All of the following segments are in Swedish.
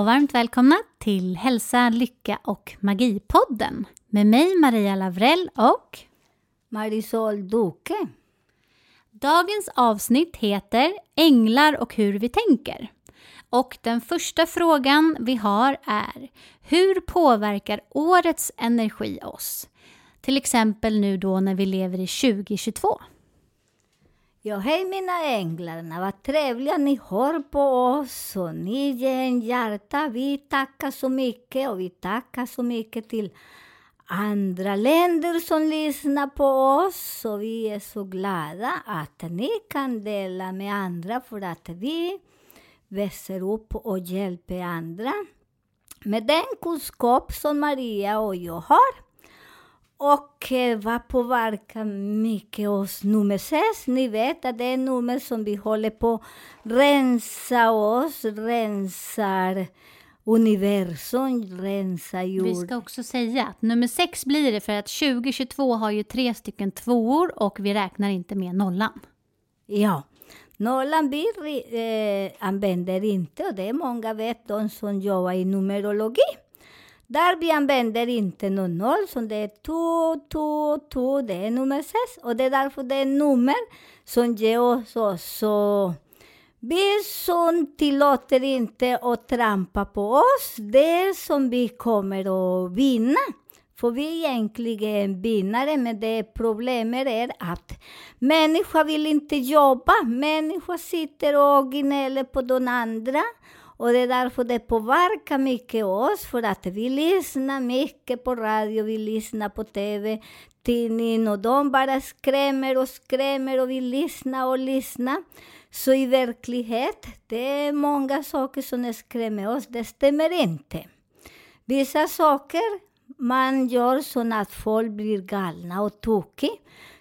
Och varmt välkomna till Hälsa, Lycka och Magipodden med mig Maria Lavrell och Marisol Duque. Dagens avsnitt heter Änglar och hur vi tänker. Och den första frågan vi har är Hur påverkar årets energi oss? Till exempel nu då när vi lever i 2022. Ja, hej mina änglar, vad trevliga ni hör på oss och ni ger en hjärta. Vi tackar så mycket och vi tackar så mycket till andra länder som lyssnar på oss och vi är så glada att ni kan dela med andra för att vi växer upp och hjälper andra med den kunskap som Maria och jag har. Och eh, vad påverkar mycket oss nummer sex? Ni vet att det är nummer som vi håller på att rensa oss, rensar universum, rensa jord. Vi ska också säga att nummer sex blir det för att 2022 har ju tre stycken tvåor och vi räknar inte med nollan. Ja, nollan vi eh, använder inte och det är många vet de som jobbar i numerologi. Där vi använder inte någon noll, så det är två, två, två, det är nummer sex. Och det är därför det är nummer som ger oss också vi som tillåter inte att trampa på oss det som vi kommer att vinna. För vi är egentligen vinnare, men det problemet är att människan vill inte jobba. Människan sitter och gnäller på de andra. Och det är därför det påverkar mycket oss, för att vi lyssnar mycket på radio, vi lyssnar på TV, tidning och de bara skrämmer och skrämmer och vi lyssnar och lyssnar. Så i verklighet, det är många saker som skrämmer oss, det stämmer inte. Vissa saker man gör så att folk blir galna och tokiga.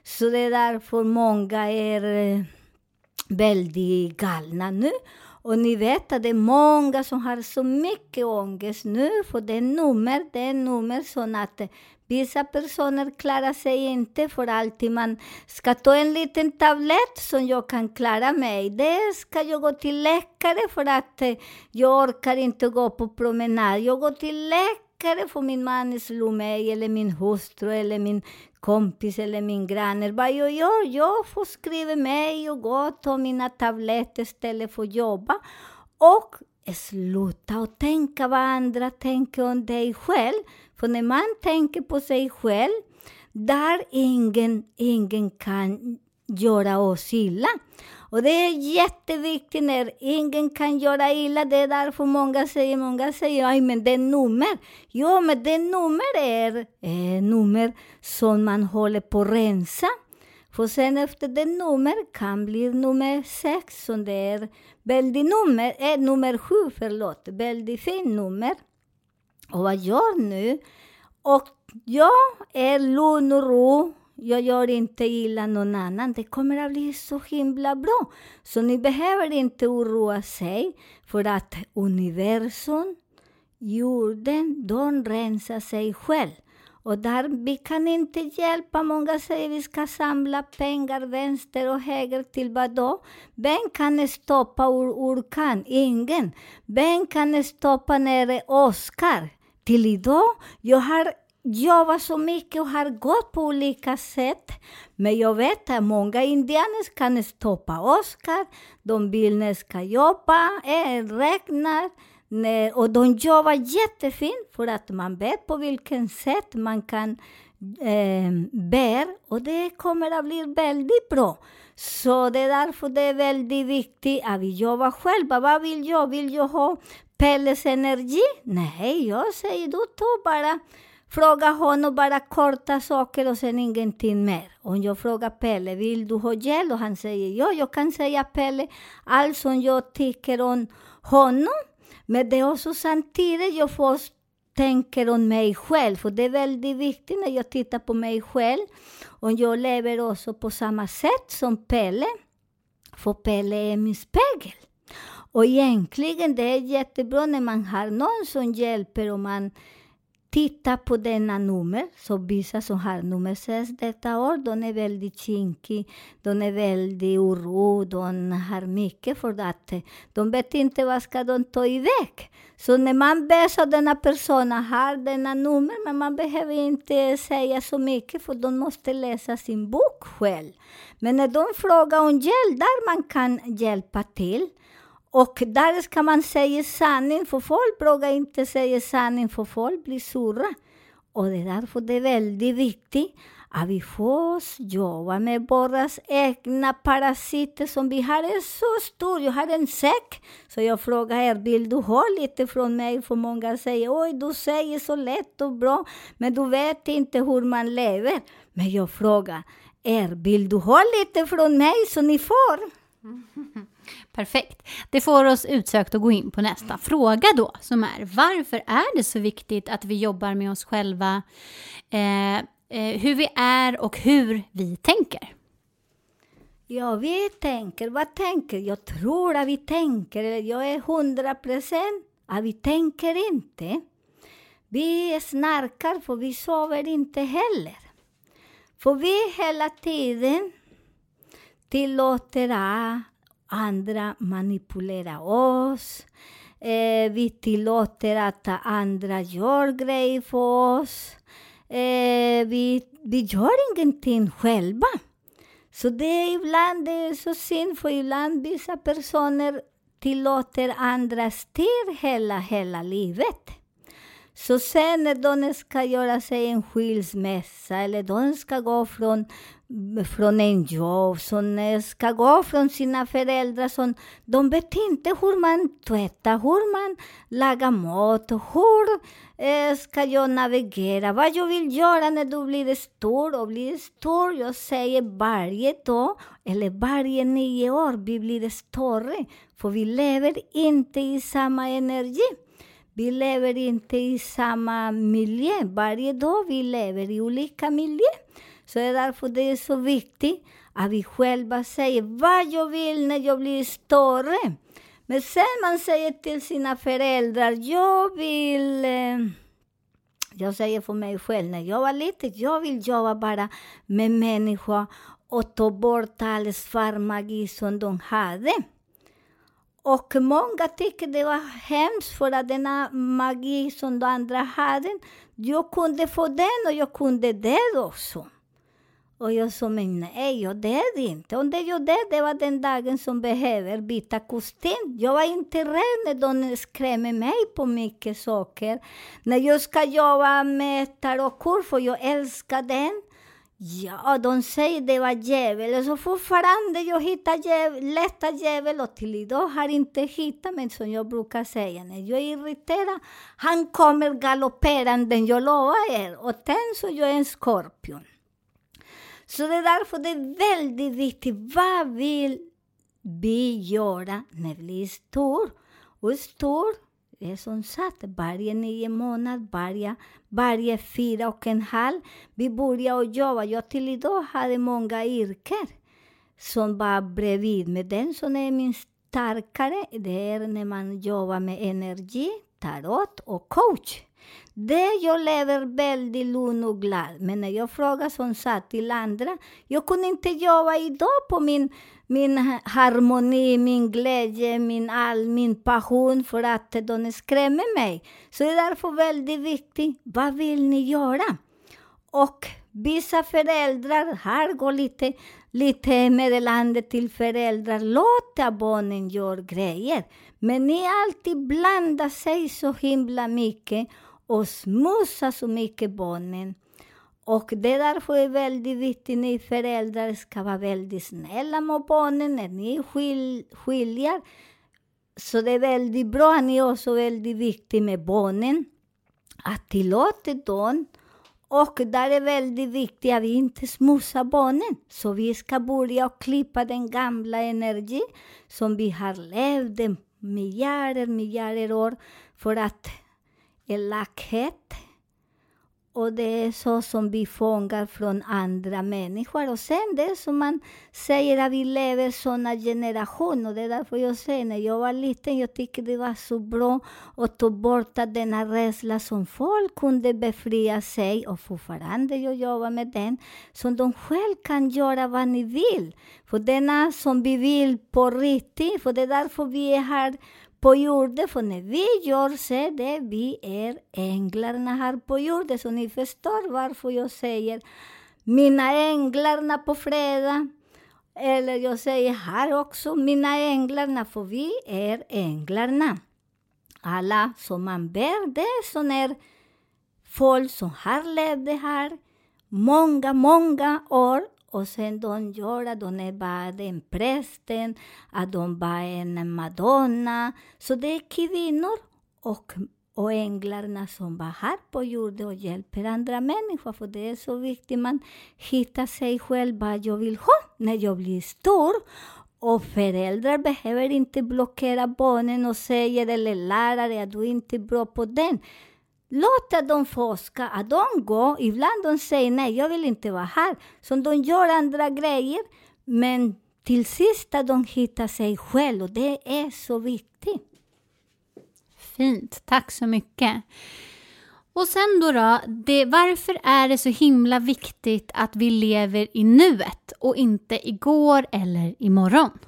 Så det är därför många är eh, väldigt galna nu. Och ni vet att det är många som har så mycket ångest nu, för det är nummer, det är nummer så att vissa personer klarar sig inte för alltid. Man ska ta en liten tablett som jag kan klara mig. Det ska jag gå till läkare för att eh, jag orkar inte gå på promenad. Jag går till läkare för min man slog mig, eller min hustru, eller min kompis eller min granne. Vad jag gör? Jag får skriva mig och gå och ta mina tabletter istället för att jobba. Och sluta och tänka vad andra tänker om dig själv. För när man tänker på sig själv, där ingen, ingen kan göra oss illa. Och det är jätteviktigt när ingen kan göra illa. Det är därför många säger, många säger, aj men det är nummer. Jo, men det nummer är eh, nummer som man håller på att rensa. För sen efter det nummer kan bli nummer sex, som det är väldigt nummer, eh, nummer sju, förlåt, väldigt fint nummer. Och vad gör nu? Och jag är lugn och ro jag gör inte illa någon annan. Det kommer att bli så himla bra. Så ni behöver inte oroa sig för att universum, jorden, de rensar sig själv. Och där vi kan inte hjälpa. Många säger att vi ska samla pengar vänster och höger till vadå? Vem kan stoppa orkan? Ingen. Vem kan stoppa när det åskar? Till idag, jag har jobbat så mycket och har gått på olika sätt. Men jag vet att många indianer kan stoppa Oscar. De vill ska jobba, äh, räkna. Och de jobbar jättefint för att man vet på vilket sätt man kan eh, bära. Och det kommer att bli väldigt bra. Så det är därför det är väldigt viktigt att vi jobbar själva. Vad vill jag? Vill jag ha Pelles energi? Nej, jag säger du tar bara Fråga honom bara korta saker och sen ingenting mer. Om jag frågar Pelle, vill du ha hjälp? Och han säger ja, jag kan säga Pelle allt som jag tycker om honom. Men det är också samtidigt jag får tänker om mig själv, för det är väldigt viktigt när jag tittar på mig själv. om jag lever också på samma sätt som Pelle, för Pelle är min spegel. Och egentligen det är jättebra när man har någon som hjälper och man Titta på denna nummer, så vissa som har nummer 6 detta år, de är väldigt kinkiga, de är väldigt oro, de har mycket för att eh, de vet inte vad ska de ta iväg. Så när man ber att denna person har denna nummer, men man behöver inte säga så mycket, för de måste läsa sin bok själv. Men när de frågar om hjälp, där man kan hjälpa till, och där ska man säga sanning, för folk brukar inte säga sanning, för folk blir sura. Och det är därför det är väldigt viktigt att vi får jobba med våra egna parasiter som vi har. är så stor. Jag har en säck, så jag frågar er, vill du ha lite från mig? För många säger, oj, du säger så lätt och bra, men du vet inte hur man lever. Men jag frågar er, vill du ha lite från mig så ni får? Perfekt. Det får oss utsökt att gå in på nästa fråga då, som är varför är det så viktigt att vi jobbar med oss själva, eh, eh, hur vi är och hur vi tänker? Ja, vi tänker. Vad tänker? Jag tror att vi tänker. Jag är hundra procent att vi tänker inte. Vi snarkar för vi sover inte heller. För vi hela tiden tillåter andra manipulera oss. Eh, vi tillåter att andra gör grejer för oss. Eh, vi, vi gör ingenting själva. Så det är ibland det är så synd, för ibland vissa personer tillåter andra styr hela, hela livet. Så sen när de ska göra sig en skilsmässa eller de ska gå från Mm, från en jobb, som ska gå från sina föräldrar. Som, de vet inte hur man tvättar, hur man lagar mat, hur eh, ska jag navigera, vad jag vill göra när du blir stor. Och blir stor, jag säger varje dag, eller varje nio år, vi blir större. För vi lever inte i samma energi. Vi lever inte i samma miljö. Varje dag vi lever i olika miljöer. Så det är därför det är så viktigt att vi själva säger vad jag vill när jag blir större. Men sen man säger till sina föräldrar, jag vill... Eh, jag säger för mig själv, när jag var liten, jag vill jobba bara med människor och ta bort all svarmagi som de hade. Och många tycker det var hemskt för att denna magi som de andra hade, jag kunde få den och jag kunde det också. Och jag sa, men nej, jag dör inte. Om det jag dör, det var den dagen som behöver byta kostym. Jag var inte rädd när de skrämmer mig på mycket saker. När jag ska jobba med tarotkort, för jag älskar den. Ja, de säger det var djävul. Så fortfarande jag hittar djävul, lätta djävul och till idag har jag inte hittat, men som jag brukar säga, när jag är irriterad, han kommer galopperande, jag lovar er. Och sen så jag är en skorpion. Så det är därför det är väldigt viktigt. Vad vill vi göra när vi blir stor? Och stor är som sagt varje nio månader, varje, varje fyra och en halv. Vi börjar jobba. Jag till idag hade många yrken som var bredvid. Men den som är min starkare, det är när man jobbar med energi, tarot och coach. Det jag lever väldigt lugn och glad. Men när jag frågar som sagt till andra, jag kunde inte jobba idag på min, min harmoni, min glädje, min all, min passion för att de skrämmer mig. Så det är därför väldigt viktigt, vad vill ni göra? Och vissa föräldrar, här går lite, lite meddelande till föräldrar, låt barnen göra grejer. Men ni alltid blandar sig så himla mycket och smussa så mycket barnen. Och det är därför är väldigt viktigt att ni föräldrar ska vara väldigt snälla mot barnen när ni skil, skiljer. så det är väldigt bra, att ni är också väldigt viktigt med barnen, att tillåta dem och där är väldigt viktigt att vi inte smutsar barnen. Så vi ska börja klippa den gamla energi som vi har levt miljarder, miljarder år för att elakhet och det är så som vi fångar från andra människor. Och sen det som man säger att vi lever såna generationer. Det är därför jag säger när jag var liten, jag tyckte det var så bra att ta bort denna rädsla som folk kunde befria sig och fortfarande jag jobbar med den. Så de själva kan göra vad ni vill. För denna som vi vill på riktigt, för det är därför vi är här på jorden, för när vi gör så det, vi är änglarna här på jorden. Så ni förstår varför jag säger mina änglarna på fredag. Eller jag säger här också mina änglarna, för vi är änglarna. Alla som man ber, det är folk som har levt här många, många år och sen de gör att de är bara prästen, att de var en madonna. Så det är kvinnor och, och änglarna som var här på jorden och hjälper andra människor. För det är så viktigt, man hittar sig själv vad jag vill ha när jag blir stor. Och föräldrar behöver inte blockera barnen och säga, eller lärare, att du inte är bra på den. Låta dem forska, att de går. Ibland de säger nej, jag vill inte vara här. Så de gör andra grejer. Men till sist att de hittar sig själva och det är så viktigt. Fint, tack så mycket. Och sen då, då det, varför är det så himla viktigt att vi lever i nuet och inte igår eller imorgon?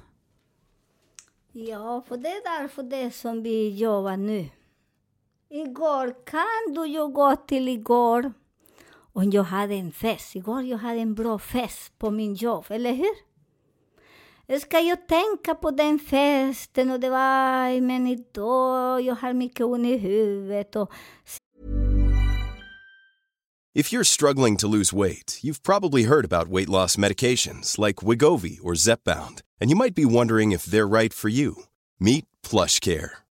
Ja, för det är därför det som vi jobbar nu. Kan du ju gå till. Och jag hade en fest. Igår jag hade en bra fest på min jobb, eller hur? Ska jag tänka på den festen och det var, men idag, jag har mycket ont i huvudet och If you're struggling to lose weight, you've probably heard about weight loss medications like Wigovi or Zepbound, and you might be wondering if they're right for you. Meet PlushCare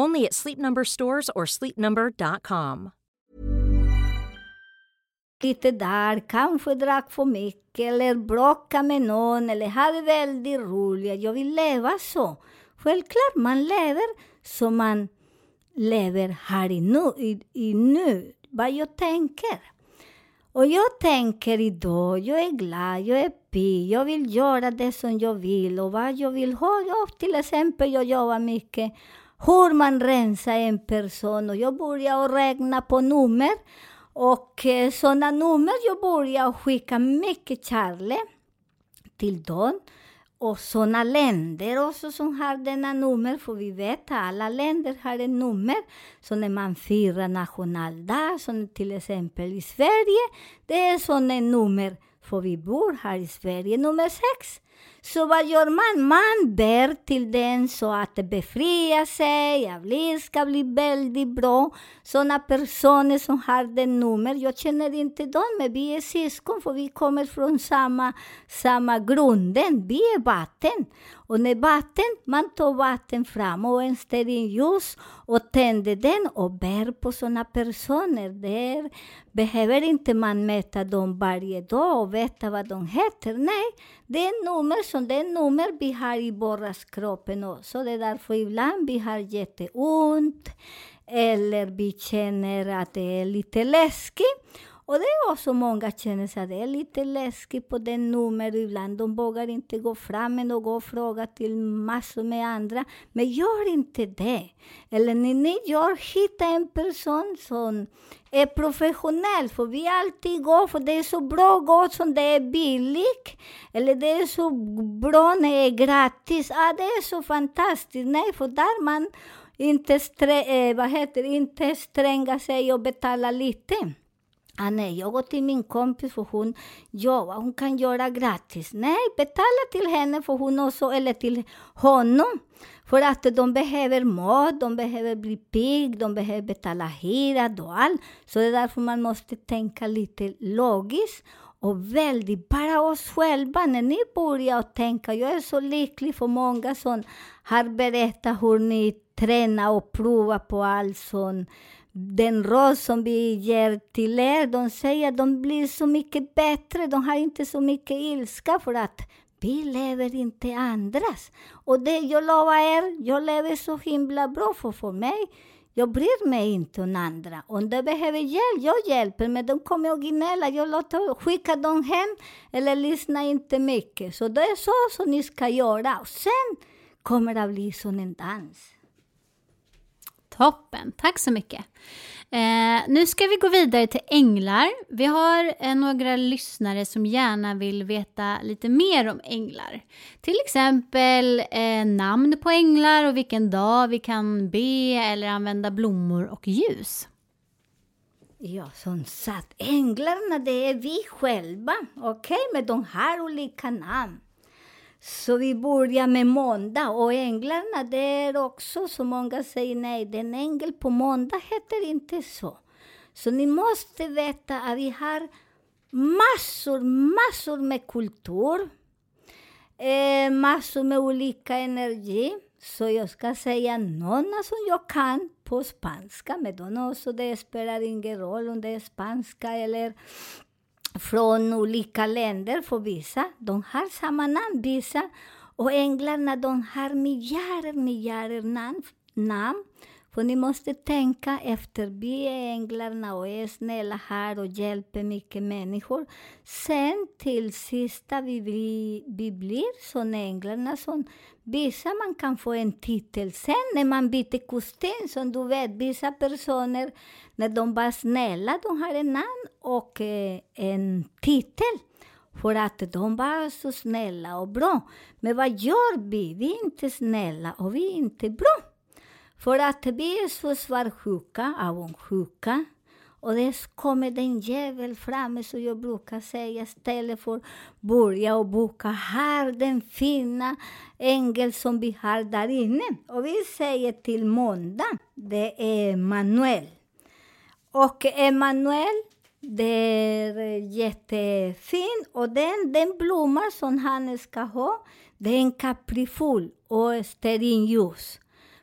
Only at Sleep Number stores or sleepnumber.com. Lite där, kanske drack för mycket eller bråkade med någon eller hade väldigt roligt. Jag vill leva så. Självklart, man lever som man lever här i nu, i, i nu vad jag tänker. Och jag tänker idag, jag är glad, jag är pigg, jag vill göra det som jag vill och vad jag vill ha. Ja, till exempel, jag jobbar mycket hur man rensar en person. Och jag började räkna på nummer. Och eh, sådana nummer jag började skicka mycket kärlek till dem. Och sådana länder också som har denna nummer, för vi vet att alla länder har ett nummer. Så när man firar nationaldag, som till exempel i Sverige, det är sådana nummer, för vi bor här i Sverige, nummer sex. Så vad gör man? Man ber till den så att befria befriar sig, att det ska bli väldigt bra. Sådana personer som har det nummer, jag känner inte dem, men vi är syskon för vi kommer från samma, samma grunden. Vi är vatten. Och när vatten, man tar vatten fram och en stearinljus och tänder den och bär på sådana personer. Där behöver inte man mäta dem varje dag och veta vad de heter. Nej, det är nummer som det är nummer vi har i vardaskroppen också. Det är därför ibland vi har jätteont eller vi känner att det är lite läskigt. Och det är också många känner sig att det är lite läskigt på den nummer ibland. De vågar inte gå fram med något och fråga till massor med andra. Men gör inte det. Eller när ni gör, hitta en person som är professionell. För vi alltid går, för det är så bra gott som det är billigt. Eller det är så bra när det är gratis. Ah, det är så fantastiskt. Nej, för där man inte, strä, eh, vad heter, inte stränga sig och betala lite. Ah, nej, jag går till min kompis för hon jobbar, hon kan göra gratis. Nej, betala till henne för hon också, eller till honom. För att de behöver mat, de behöver bli pigg, de behöver betala hyra och allt. Så det är därför man måste tänka lite logiskt och väldigt, bara oss själva, när ni börjar tänka, jag är så lycklig för många som har berättat hur ni tränar och provar på allt sånt den röst som vi ger till er, de säger att de blir så mycket bättre, de har inte så mycket ilska för att vi lever inte andras. Och det jag lovar er, jag lever så himla bra för, för mig. Jag bryr mig inte om andra. Om de behöver hjälp, jag hjälper, men de kommer att gnälla. Jag låter skicka dem hem eller lyssna inte mycket. Så det är så som ni ska göra. Och sen kommer det att bli som en dans. Toppen, tack så mycket. Eh, nu ska vi gå vidare till änglar. Vi har eh, några lyssnare som gärna vill veta lite mer om änglar. Till exempel eh, namn på änglar och vilken dag vi kan be eller använda blommor och ljus. Ja, som sagt, änglarna det är vi själva, okej? Okay? Men de har olika namn. Så vi börjar med måndag. Och änglarna, det är också så många säger nej, den ängel på måndag heter inte så. Så ni måste veta att vi har massor, massor med kultur. Eh, massor med olika energi. Så jag ska säga några som jag kan på spanska, men då också det spelar ingen roll om det är spanska eller från olika länder för vissa. De har samma namn, vissa. Och änglarna, de har miljarder, miljarder namn. namn. För ni måste tänka efter, vi är änglarna och är snälla här och hjälper mycket människor. Sen till sista vi, vi, vi blir som änglarna som vissa man kan få en titel. Sen när man byter kostym, som du vet, vissa personer när de var snälla, de har en namn och eh, en titel. För att de var så snälla och bra. Men vad gör vi? Vi är inte snälla och vi är inte bra. För att vi är sjuka, svartsjuka, avundsjuka. Och det kommer den djävul fram så jag brukar säga, istället för att börja och boka här den fina ängel som vi har där inne. Och vi säger till måndag, det är Manuel. Och Emanuel, det är jättefin. Och den, den blomma som han ska ha, det är en kaprifol och stearinljus.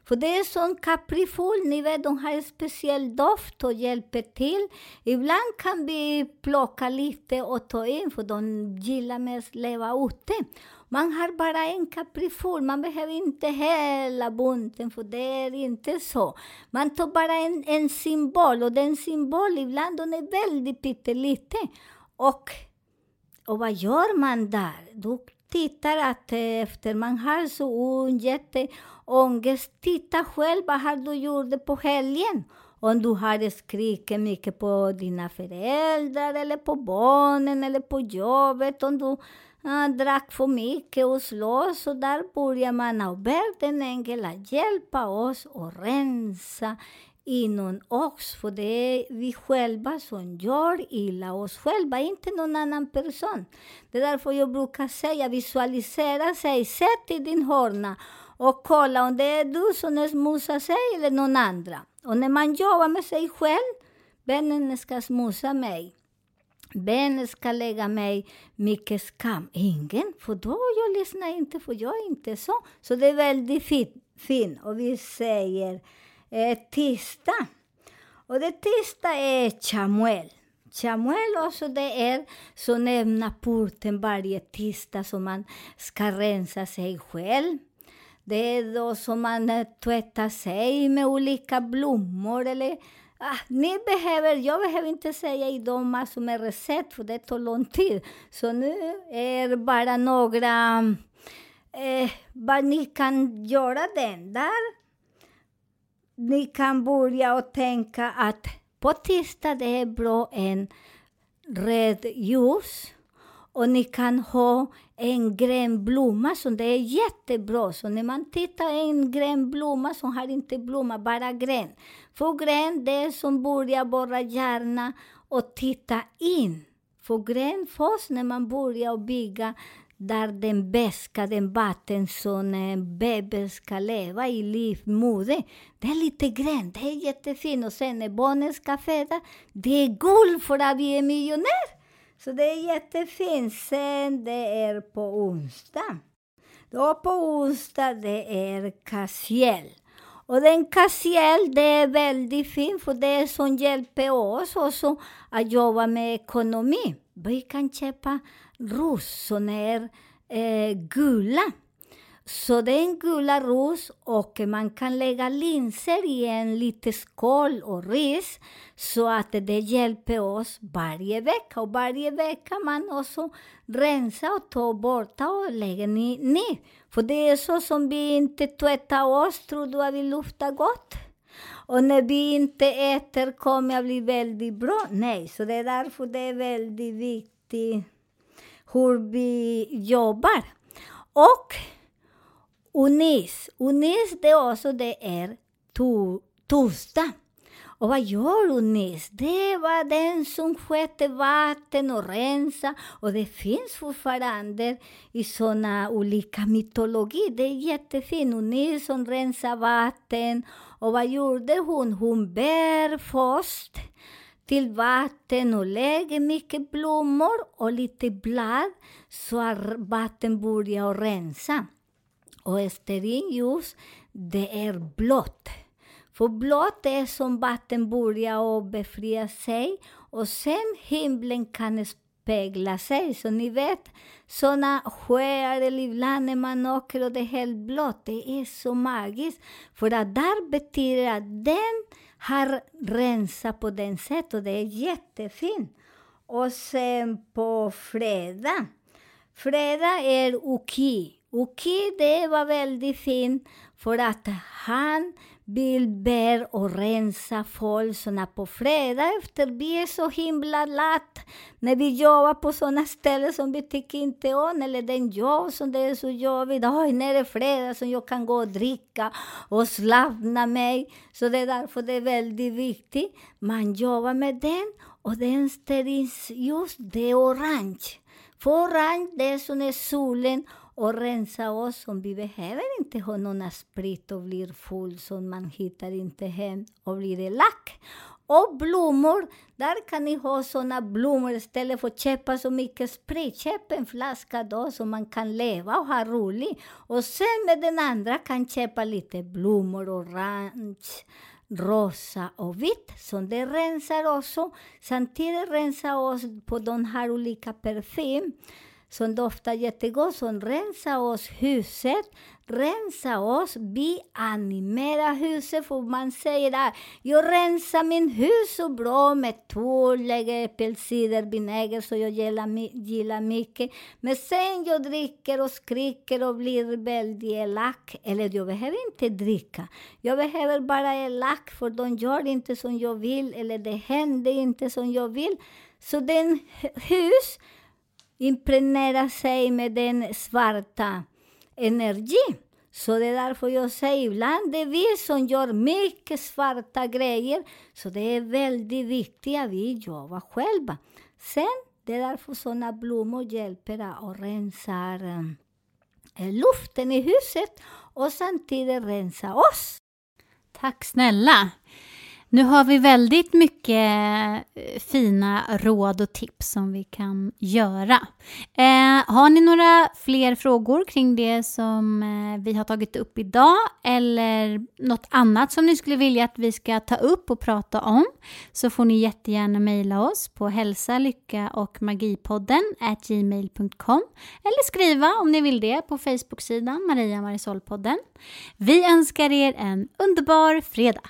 För det är som kaprifol, ni vet, de har en speciell doft och hjälper till. Ibland kan vi plocka lite och ta in, för de gillar mest att leva ute. Man har bara en kaprifol, man behöver inte hela bunten, för det är inte så. Man tar bara en, en symbol, och den symbol ibland den är väldigt pytteliten. Och, och vad gör man där? Du tittar att eh, efter man har så ont, jätteångest, titta själv vad har du gjort på helgen? Om du har skrikit mycket på dina föräldrar eller på barnen eller på jobbet, om du äh, drack för mycket och slåss. och där börjar man av världen, den att hjälpa oss och rensa inom oss, för det är vi själva som gör illa oss själva, inte någon annan person. Det är därför jag brukar säga, visualisera sig, sätt i din hörna och kolla om det är du som smusar sig eller någon andra. Och när man jobbar med sig själv, vännen ska smusa mig. Vem ska lägga mig mycket skam? Ingen, för då jag lyssnar inte, för jag är inte så. Så det är väldigt fint. Fin. Och vi säger eh, tisdag. Och det tisdag är Chamuel. Chamuel också det är som öppnar porten varje tisdag så man ska rensa sig själv. Det är då som man eh, tvättar sig med olika blommor eller Ah, ni behöver, jag behöver inte säga idag massor med recept, för det tar lång tid. Så nu är bara några eh, vad ni kan göra den där. Ni kan börja och tänka att på tisdag det är bra en röd ljus och ni kan ha en grön blomma som det är jättebra. Så när man tittar en grön blomma som har inte blomma, bara grön. För grön, det är som börjar borra hjärna och titta in. För grön först när man börjar bygga där den bästa, den vatten som eh, en bebis ska leva i livmodern. Det är lite grönt, det är jättefint. Och sen när barnen ska föda, det är guld för att vi är miljonärer. Så det är jättefint. Sen det är på onsdag. Då på onsdag det är kassiell. Och den kassiell, det är väldigt fint för det är som hjälper oss också att jobba med ekonomi. Vi kan köpa ros som är eh, gula. Så det är en gula ros och man kan lägga linser i en liten skål och ris så att det hjälper oss varje vecka. Och varje vecka man också rensa och ta bort och lägga ner. För det är så som vi inte tvättar oss, tror du att vi luftar gott? Och när vi inte äter kommer jag bli väldigt bra. Nej, så det är därför det är väldigt viktigt hur vi jobbar. Och Unis. Unis det också det är to, torsdag. Och vad gör Unis? Det var den som skötte vatten och rensa. Och det finns fortfarande i såna olika mytologi. Det är jättefint. Unis som rensar vatten. Och vad gjorde hon? Hon bär först till vatten och lägger mycket blommor och lite blad så att vatten börjar rensa. Och stearinljus, det är blått. För blått är som vatten börjar befria sig och sen himlen kan spegla sig. Så ni vet, såna sjöar eller ibland när man åker och det är helt blått, det är så magiskt. För att där betyder att den har rensat på den sättet och det är jättefint. Och sen på fredag, fredag är Uki. Uki, det var väldigt fint för att han vill bär och rensa folsorna på fredag efter. Vi är så himla latt när vi jobbar på sådana ställen som vi tycker inte om, eller den jobb som det är så jobbigt. Oj, när det är fredag som jag kan gå och dricka och slappna mig. Så det är därför det är väldigt viktigt. Man jobbar med den och den sterils just det orange. För orange, det är som är solen och rensa oss om vi behöver inte ha någon sprit och blir full så man hittar inte hem och blir elak. Och blommor, där kan ni ha såna blommor istället för att köpa så mycket sprit. Köp en flaska då så man kan leva och ha roligt. Och sen med den andra kan köpa lite blommor, orange, rosa och vitt. Så det rensar också. Samtidigt rensar oss på de här olika parfymerna som doftar jättegott, som rensar oss huset, rensar oss, vi animerar huset, för man säger att jag rensar min hus så bra med tvål, lägger äppelcidervinäger så jag gillar, gillar mycket. Men sen jag dricker och skriker och blir väldigt elak, eller jag behöver inte dricka. Jag behöver bara elak, för de gör inte som jag vill, eller det händer inte som jag vill. Så den hus impregnera sig med den svarta energin. Så det är därför jag säger, ibland det är vi som gör mycket svarta grejer, så det är väldigt viktigt att vi jobbar själva. Sen, det är därför sådana blommor hjälper att rensa eh, luften i huset och samtidigt rensa oss. Tack snälla! Nu har vi väldigt mycket eh, fina råd och tips som vi kan göra. Eh, har ni några fler frågor kring det som eh, vi har tagit upp idag eller något annat som ni skulle vilja att vi ska ta upp och prata om så får ni jättegärna mejla oss på hälsa, lycka och magipodden gmail.com eller skriva om ni vill det på Facebook-sidan Maria Marisolpodden. Vi önskar er en underbar fredag!